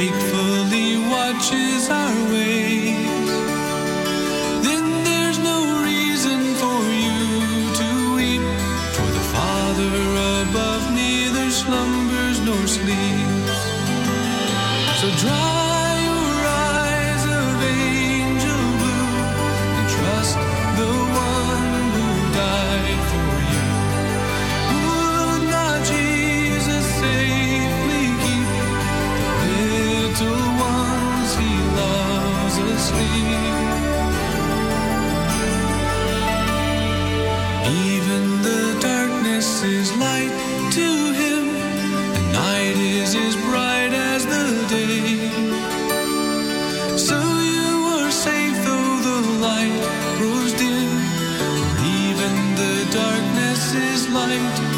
wakefully watches our way. light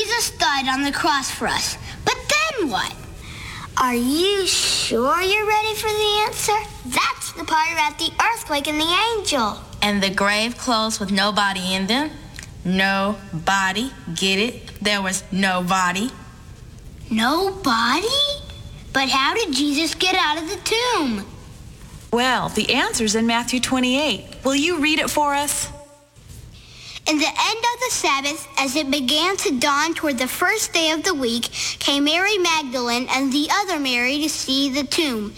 Jesus died on the cross for us. But then what? Are you sure you're ready for the answer? That's the part about the earthquake and the angel. And the grave closed with no body in them? No body. Get it? There was no body. No body? But how did Jesus get out of the tomb? Well, the answer's in Matthew 28. Will you read it for us? In the end of the Sabbath, as it began to dawn toward the first day of the week, came Mary Magdalene and the other Mary to see the tomb.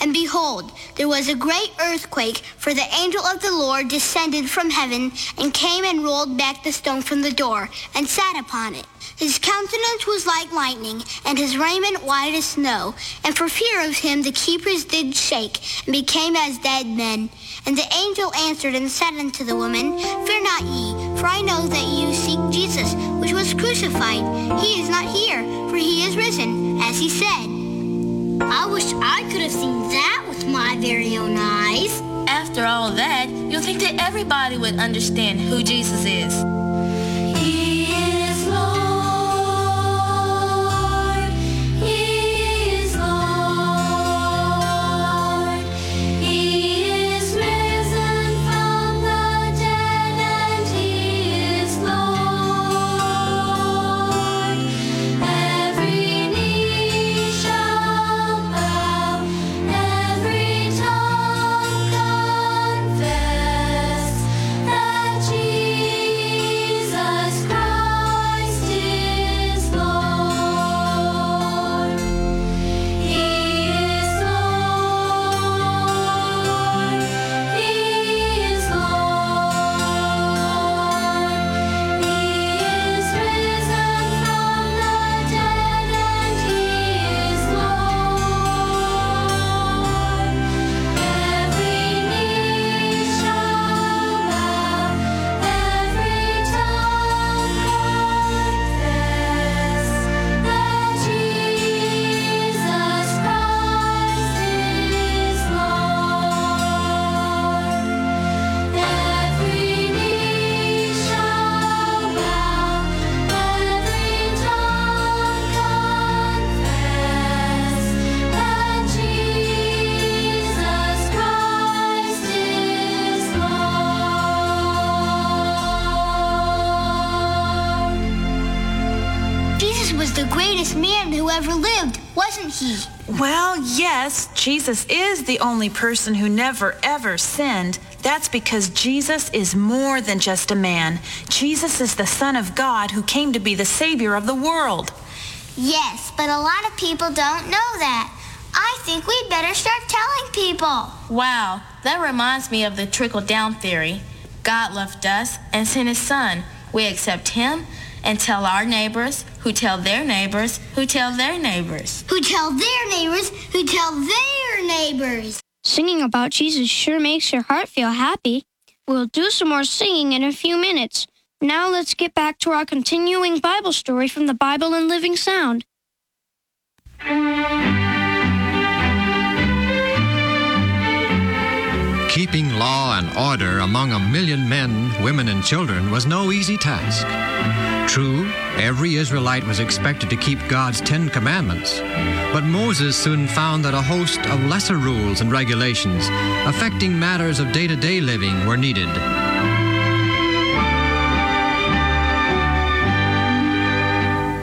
And behold, there was a great earthquake, for the angel of the Lord descended from heaven and came and rolled back the stone from the door and sat upon it. His countenance was like lightning, and his raiment white as snow. And for fear of him the keepers did shake, and became as dead men. And the angel answered and said unto the woman, Fear not ye, for I know that you seek Jesus, which was crucified. He is not here, for he is risen, as he said. I wish I could have seen that with my very own eyes. After all that, you'll think that everybody would understand who Jesus is. Who ever lived, wasn't he? Well, yes, Jesus is the only person who never ever sinned. That's because Jesus is more than just a man. Jesus is the Son of God who came to be the Savior of the world. Yes, but a lot of people don't know that. I think we'd better start telling people. Wow, that reminds me of the trickle down theory. God loved us and sent his son. We accept him and tell our neighbors, who tell their neighbors, who tell their neighbors. Who tell their neighbors, who tell their neighbors. Singing about Jesus sure makes your heart feel happy. We'll do some more singing in a few minutes. Now let's get back to our continuing Bible story from the Bible in Living Sound. Keeping law and order among a million men, women, and children was no easy task. True, every Israelite was expected to keep God's Ten Commandments, but Moses soon found that a host of lesser rules and regulations affecting matters of day to day living were needed.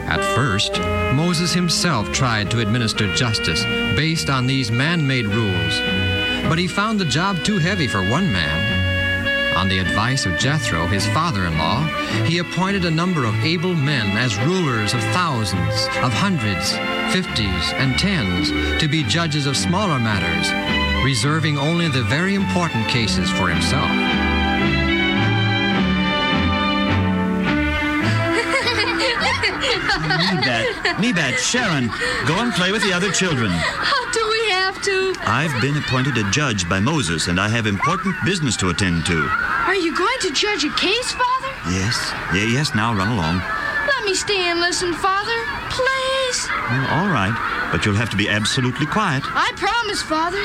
At first, Moses himself tried to administer justice based on these man made rules, but he found the job too heavy for one man. On the advice of Jethro, his father in law, he appointed a number of able men as rulers of thousands, of hundreds, fifties, and tens to be judges of smaller matters, reserving only the very important cases for himself. Nebat, Nebat, Sharon, go and play with the other children. Do we have to? I've been appointed a judge by Moses, and I have important business to attend to. Are you going to judge a case, Father? Yes, yeah, yes, now run along. Let me stay and listen, Father. Please. Well, all right, but you'll have to be absolutely quiet. I promise, Father.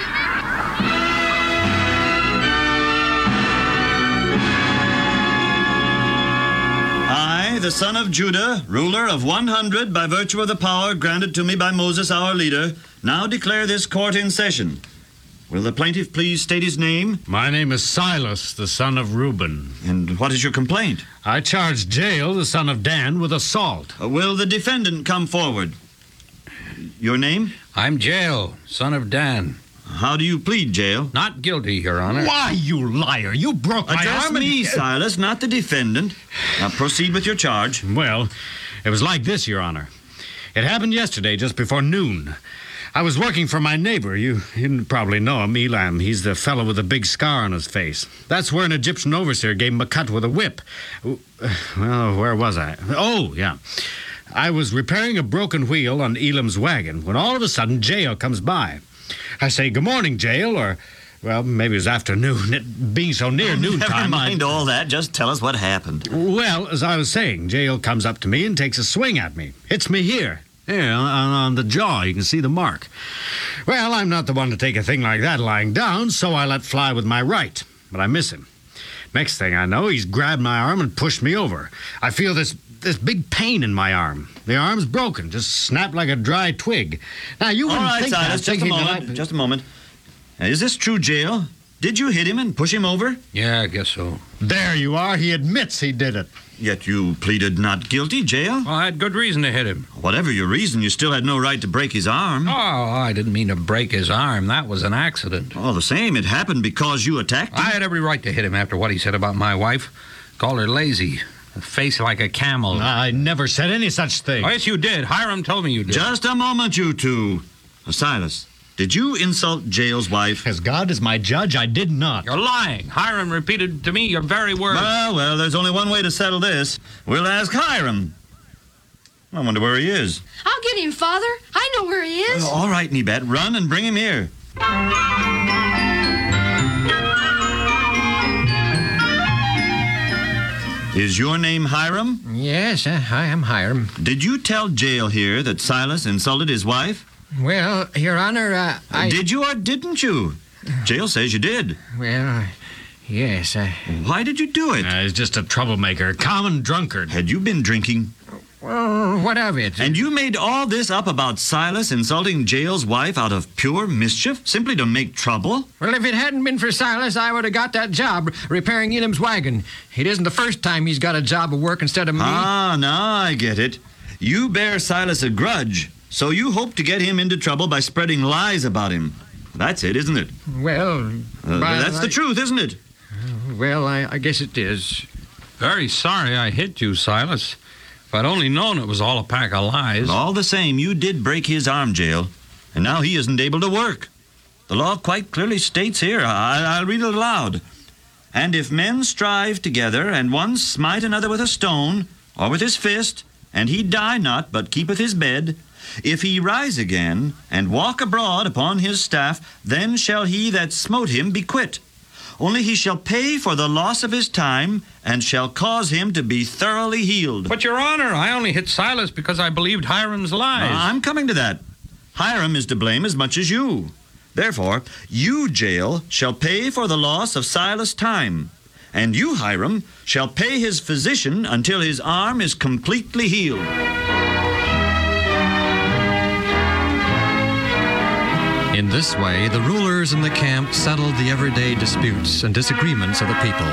I, the son of Judah, ruler of 100 by virtue of the power granted to me by Moses our leader, now declare this court in session. Will the plaintiff please state his name? My name is Silas, the son of Reuben. And what is your complaint? I charge Jael, the son of Dan, with assault. Uh, will the defendant come forward? Your name? I'm Jael, son of Dan. How do you plead, Jael? Not guilty, Your Honor. Why, you liar! You broke my Address arm. and- me, Silas, not the defendant. Now proceed with your charge. Well, it was like this, Your Honor. It happened yesterday, just before noon. I was working for my neighbor. You, you probably know him, Elam. He's the fellow with the big scar on his face. That's where an Egyptian overseer gave him a cut with a whip. Well, where was I? Oh, yeah. I was repairing a broken wheel on Elam's wagon when all of a sudden Jael comes by. I say, Good morning, Jael, or, well, maybe it was afternoon. It being so near noontime. Never I- mind all that. Just tell us what happened. well, as I was saying, Jael comes up to me and takes a swing at me. Hits me here. Here, on, on the jaw. You can see the mark. Well, I'm not the one to take a thing like that lying down, so I let fly with my right. But I miss him. Next thing I know, he's grabbed my arm and pushed me over. I feel this this big pain in my arm. The arm's broken, just snapped like a dry twig. Now you All wouldn't right, think Silas, that, just a moment. I- Just a moment. Now, is this true, Jael? Did you hit him and push him over? Yeah, I guess so. There you are. He admits he did it. Yet you pleaded not guilty, Jael. Well, I had good reason to hit him. Whatever your reason, you still had no right to break his arm. Oh, I didn't mean to break his arm. That was an accident. All the same, it happened because you attacked him. I had every right to hit him after what he said about my wife. Called her lazy. A face like a camel. I never said any such thing. Oh, yes, you did. Hiram told me you did. Just a moment, you two. Uh, Silas, did you insult Jael's wife? As God is my judge, I did not. You're lying. Hiram repeated to me your very words. Well, well, there's only one way to settle this. We'll ask Hiram. I wonder where he is. I'll get him, Father. I know where he is. Oh, all right, Nebat, run and bring him here. Is your name Hiram? Yes, uh, I am Hiram. Did you tell Jael here that Silas insulted his wife? Well, Your Honor, uh, I. Did you or didn't you? Jael says you did. Well, yes. Uh, Why did you do it? Uh, he's just a troublemaker, common drunkard. Had you been drinking? well, what of it? And you made all this up about Silas insulting Jael's wife out of pure mischief, simply to make trouble? Well, if it hadn't been for Silas, I would have got that job repairing Elam's wagon. It isn't the first time he's got a job of work instead of me. Ah, now I get it. You bear Silas a grudge, so you hope to get him into trouble by spreading lies about him. That's it, isn't it? well, Uh, well, that's the truth, isn't it? Well, I, I guess it is. Very sorry I hit you, Silas. If I'd only known it was all a pack of lies. All the same, you did break his arm, Jael, and now he isn't able to work. The law quite clearly states here, I, I'll read it aloud. And if men strive together, and one smite another with a stone, or with his fist, and he die not, but keepeth his bed, if he rise again, and walk abroad upon his staff, then shall he that smote him be quit. Only he shall pay for the loss of his time, and shall cause him to be thoroughly healed. But, Your Honor, I only hit Silas because I believed Hiram's lies. Ah, I'm coming to that. Hiram is to blame as much as you. Therefore, you, Jael, shall pay for the loss of Silas' time. And you, Hiram, shall pay his physician until his arm is completely healed. In this way, the rulers in the camp settled the everyday disputes and disagreements of the people.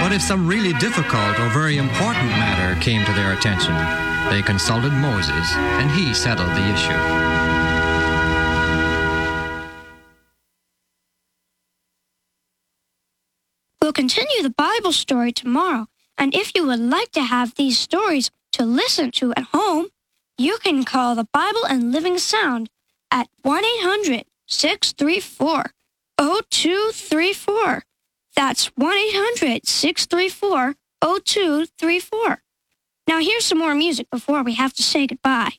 But if some really difficult or very important matter came to their attention, they consulted Moses, and he settled the issue. We'll continue the Bible story tomorrow, and if you would like to have these stories to listen to at home, you can call the Bible in Living Sound at 1 800 634 0234. That's 1 800 634 0234. Now, here's some more music before we have to say goodbye.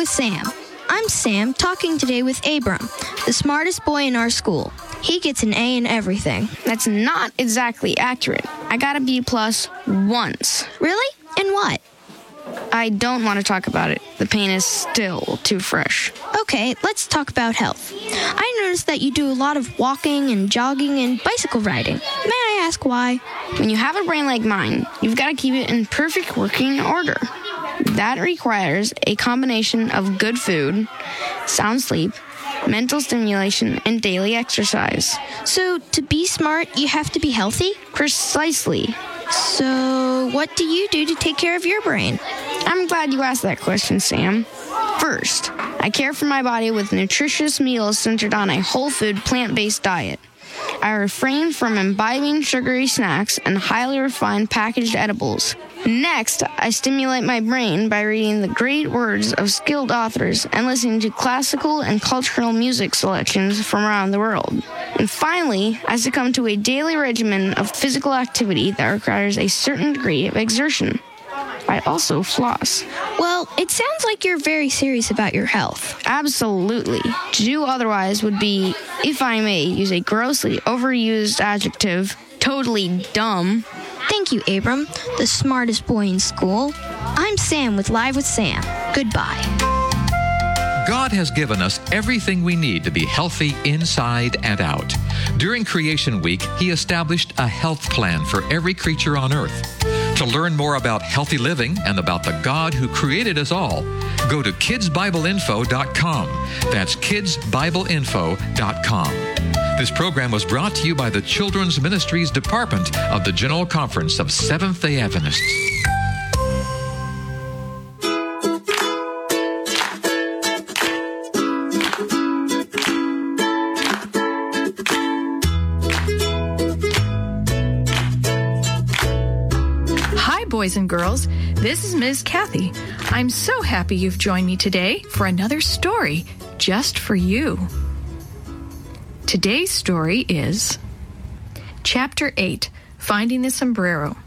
With Sam. I'm Sam, talking today with Abram, the smartest boy in our school. He gets an A in everything. That's not exactly accurate. I got a B plus once. Really? In what? I don't want to talk about it. The pain is still too fresh. Okay, let's talk about health. I noticed that you do a lot of walking and jogging and bicycle riding. May I ask why? When you have a brain like mine, you've got to keep it in perfect working order. That requires a combination of good food, sound sleep, mental stimulation, and daily exercise. So, to be smart, you have to be healthy? Precisely. So, what do you do to take care of your brain? I'm glad you asked that question, Sam. First, I care for my body with nutritious meals centered on a whole food, plant based diet. I refrain from imbibing sugary snacks and highly refined packaged edibles. Next, I stimulate my brain by reading the great words of skilled authors and listening to classical and cultural music selections from around the world. And finally, I succumb to a daily regimen of physical activity that requires a certain degree of exertion. I also floss. Well, it sounds like you're very serious about your health. Absolutely. To do otherwise would be, if I may use a grossly overused adjective, totally dumb. Thank you, Abram, the smartest boy in school. I'm Sam with Live with Sam. Goodbye. God has given us everything we need to be healthy inside and out. During Creation Week, He established a health plan for every creature on earth. To learn more about healthy living and about the God who created us all, go to kidsbibleinfo.com. That's kidsbibleinfo.com. This program was brought to you by the Children's Ministries Department of the General Conference of Seventh day Adventists. Boys and girls. This is Ms. Kathy. I'm so happy you've joined me today for another story just for you. Today's story is Chapter 8 Finding the Sombrero.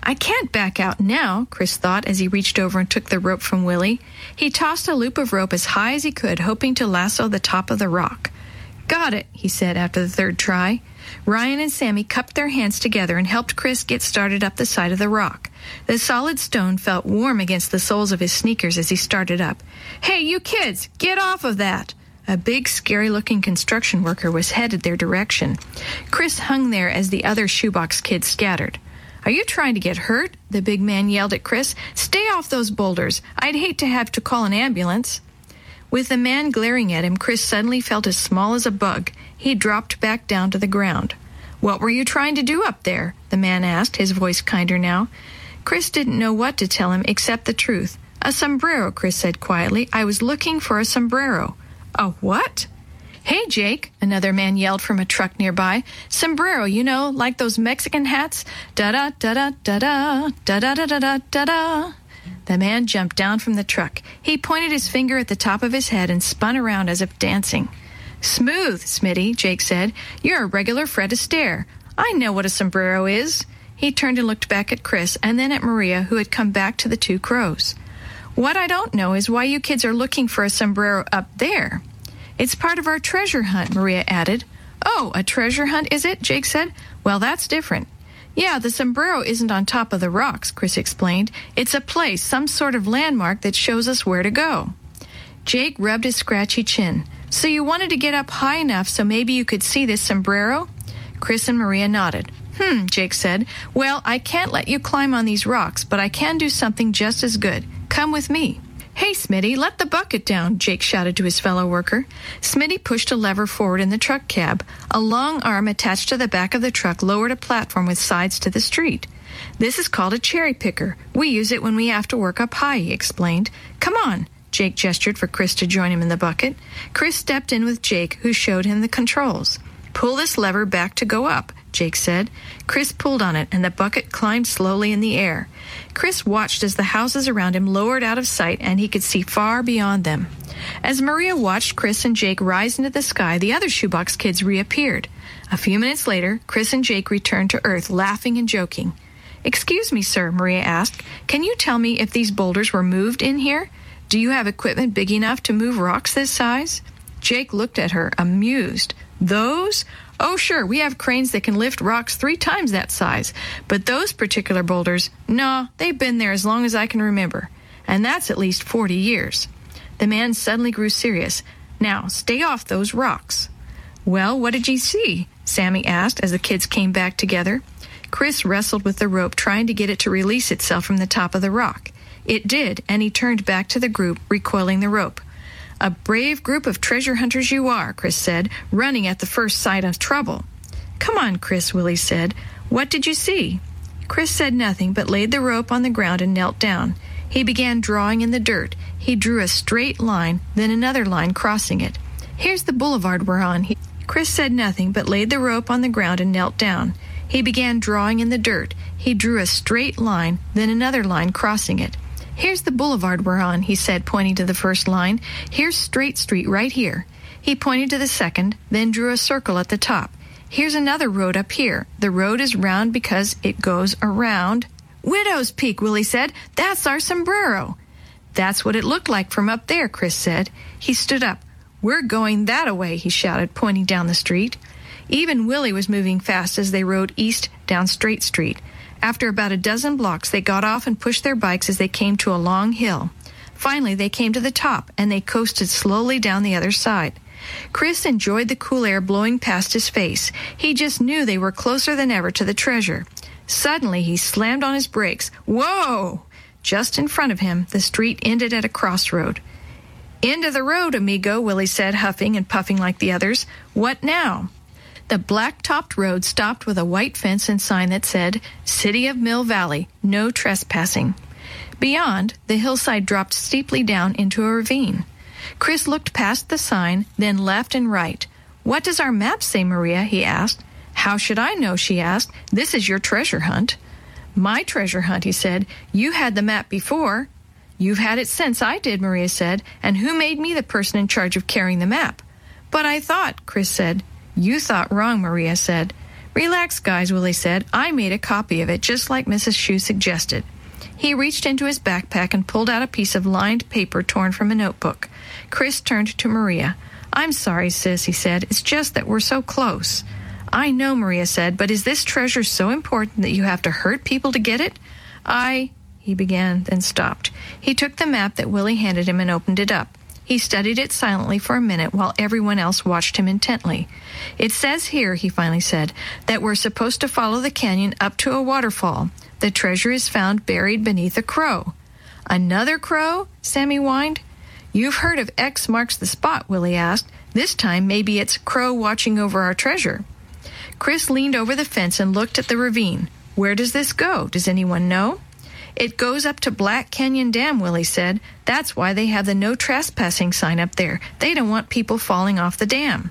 I can't back out now, Chris thought as he reached over and took the rope from Willie. He tossed a loop of rope as high as he could, hoping to lasso the top of the rock. Got it, he said after the third try. Ryan and Sammy cupped their hands together and helped Chris get started up the side of the rock. The solid stone felt warm against the soles of his sneakers as he started up. Hey, you kids, get off of that! A big, scary looking construction worker was headed their direction. Chris hung there as the other shoebox kids scattered. Are you trying to get hurt? The big man yelled at Chris. Stay off those boulders. I'd hate to have to call an ambulance. With the man glaring at him, Chris suddenly felt as small as a bug. He dropped back down to the ground. What were you trying to do up there? The man asked, his voice kinder now. Chris didn't know what to tell him except the truth. A sombrero, Chris said quietly. I was looking for a sombrero. A what? Hey, Jake, another man yelled from a truck nearby. Sombrero, you know, like those Mexican hats. Da da da da da da da da da da da da. The man jumped down from the truck. He pointed his finger at the top of his head and spun around as if dancing. Smooth, Smitty, Jake said. You're a regular Fred Astaire. I know what a sombrero is. He turned and looked back at Chris and then at Maria, who had come back to the two crows. What I don't know is why you kids are looking for a sombrero up there. It's part of our treasure hunt, Maria added. Oh, a treasure hunt, is it? Jake said. Well, that's different. Yeah, the sombrero isn't on top of the rocks, Chris explained. It's a place, some sort of landmark that shows us where to go. Jake rubbed his scratchy chin. So you wanted to get up high enough so maybe you could see this sombrero? Chris and Maria nodded. Hmm, Jake said. Well, I can't let you climb on these rocks, but I can do something just as good. Come with me. Hey, Smitty, let the bucket down, Jake shouted to his fellow worker. Smitty pushed a lever forward in the truck cab. A long arm attached to the back of the truck lowered a platform with sides to the street. This is called a cherry picker. We use it when we have to work up high, he explained. Come on. Jake gestured for Chris to join him in the bucket. Chris stepped in with Jake, who showed him the controls. Pull this lever back to go up, Jake said. Chris pulled on it, and the bucket climbed slowly in the air. Chris watched as the houses around him lowered out of sight, and he could see far beyond them. As Maria watched Chris and Jake rise into the sky, the other shoebox kids reappeared. A few minutes later, Chris and Jake returned to Earth, laughing and joking. Excuse me, sir, Maria asked. Can you tell me if these boulders were moved in here? Do you have equipment big enough to move rocks this size? Jake looked at her, amused. Those? Oh, sure, we have cranes that can lift rocks three times that size. But those particular boulders, no, they've been there as long as I can remember. And that's at least 40 years. The man suddenly grew serious. Now, stay off those rocks. Well, what did you see? Sammy asked as the kids came back together. Chris wrestled with the rope, trying to get it to release itself from the top of the rock. It did, and he turned back to the group, recoiling the rope. A brave group of treasure hunters you are, Chris said, running at the first sight of trouble. Come on, Chris, Willie said. What did you see? Chris said nothing, but laid the rope on the ground and knelt down. He began drawing in the dirt. He drew a straight line, then another line crossing it. Here's the boulevard we're on. He... Chris said nothing, but laid the rope on the ground and knelt down. He began drawing in the dirt. He drew a straight line, then another line crossing it. Here's the boulevard we're on, he said, pointing to the first line. Here's Straight Street right here. He pointed to the second, then drew a circle at the top. Here's another road up here. The road is round because it goes around. Widow's Peak, Willie said. That's our sombrero. That's what it looked like from up there, Chris said. He stood up. We're going that away, he shouted, pointing down the street. Even Willie was moving fast as they rode east down Straight Street. After about a dozen blocks, they got off and pushed their bikes as they came to a long hill. Finally, they came to the top and they coasted slowly down the other side. Chris enjoyed the cool air blowing past his face. He just knew they were closer than ever to the treasure. Suddenly, he slammed on his brakes. Whoa! Just in front of him, the street ended at a crossroad. End of the road, amigo, Willie said, huffing and puffing like the others. What now? The black topped road stopped with a white fence and sign that said, City of Mill Valley, no trespassing. Beyond, the hillside dropped steeply down into a ravine. Chris looked past the sign, then left and right. What does our map say, Maria? he asked. How should I know? she asked. This is your treasure hunt. My treasure hunt, he said. You had the map before. You've had it since I did, Maria said. And who made me the person in charge of carrying the map? But I thought, Chris said. You thought wrong, Maria said. Relax, guys, Willie said. I made a copy of it, just like Mrs. Shue suggested. He reached into his backpack and pulled out a piece of lined paper torn from a notebook. Chris turned to Maria. I'm sorry, sis, he said. It's just that we're so close. I know, Maria said, but is this treasure so important that you have to hurt people to get it? I. He began, then stopped. He took the map that Willie handed him and opened it up. He studied it silently for a minute while everyone else watched him intently. It says here, he finally said, that we're supposed to follow the canyon up to a waterfall. The treasure is found buried beneath a crow. Another crow? Sammy whined. You've heard of X marks the spot, Willie asked. This time maybe it's Crow watching over our treasure. Chris leaned over the fence and looked at the ravine. Where does this go? Does anyone know? It goes up to Black Canyon Dam, Willie said. That's why they have the no trespassing sign up there. They don't want people falling off the dam.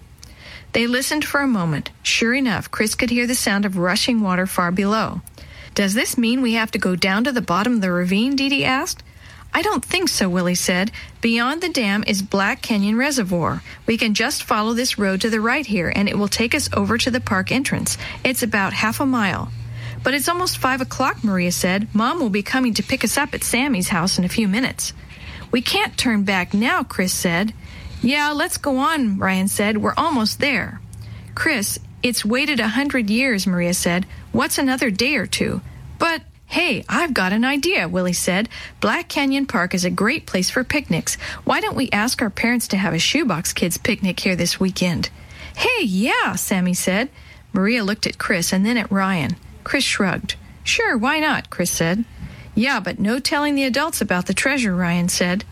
They listened for a moment. Sure enough, Chris could hear the sound of rushing water far below. Does this mean we have to go down to the bottom of the ravine? Dee Dee asked. I don't think so, Willie said. Beyond the dam is Black Canyon Reservoir. We can just follow this road to the right here, and it will take us over to the park entrance. It's about half a mile. But it's almost five o'clock, Maria said. Mom will be coming to pick us up at Sammy's house in a few minutes. We can't turn back now, Chris said. Yeah, let's go on, Ryan said. We're almost there. Chris, it's waited a hundred years, Maria said. What's another day or two? But Hey, I've got an idea, Willie said. Black Canyon Park is a great place for picnics. Why don't we ask our parents to have a shoebox kids picnic here this weekend? Hey, yeah, Sammy said. Maria looked at Chris and then at Ryan. Chris shrugged. Sure, why not? Chris said. Yeah, but no telling the adults about the treasure, Ryan said.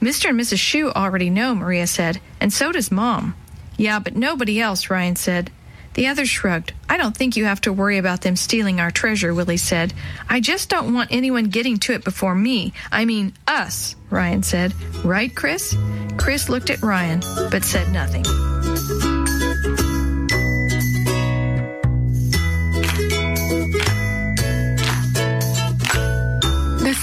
Mr. and Mrs. Shue already know, Maria said, and so does Mom. Yeah, but nobody else, Ryan said. The others shrugged. I don't think you have to worry about them stealing our treasure, Willie said. I just don't want anyone getting to it before me. I mean, us, Ryan said. Right, Chris? Chris looked at Ryan, but said nothing.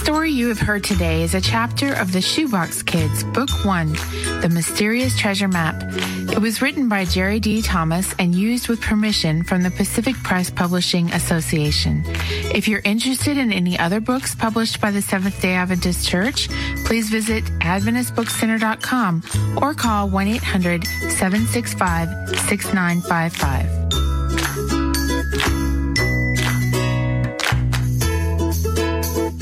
Story you have heard today is a chapter of the Shoebox Kids, Book One The Mysterious Treasure Map. It was written by Jerry D. Thomas and used with permission from the Pacific Press Publishing Association. If you're interested in any other books published by the Seventh day Adventist Church, please visit AdventistBookCenter.com or call 1 800 765 6955.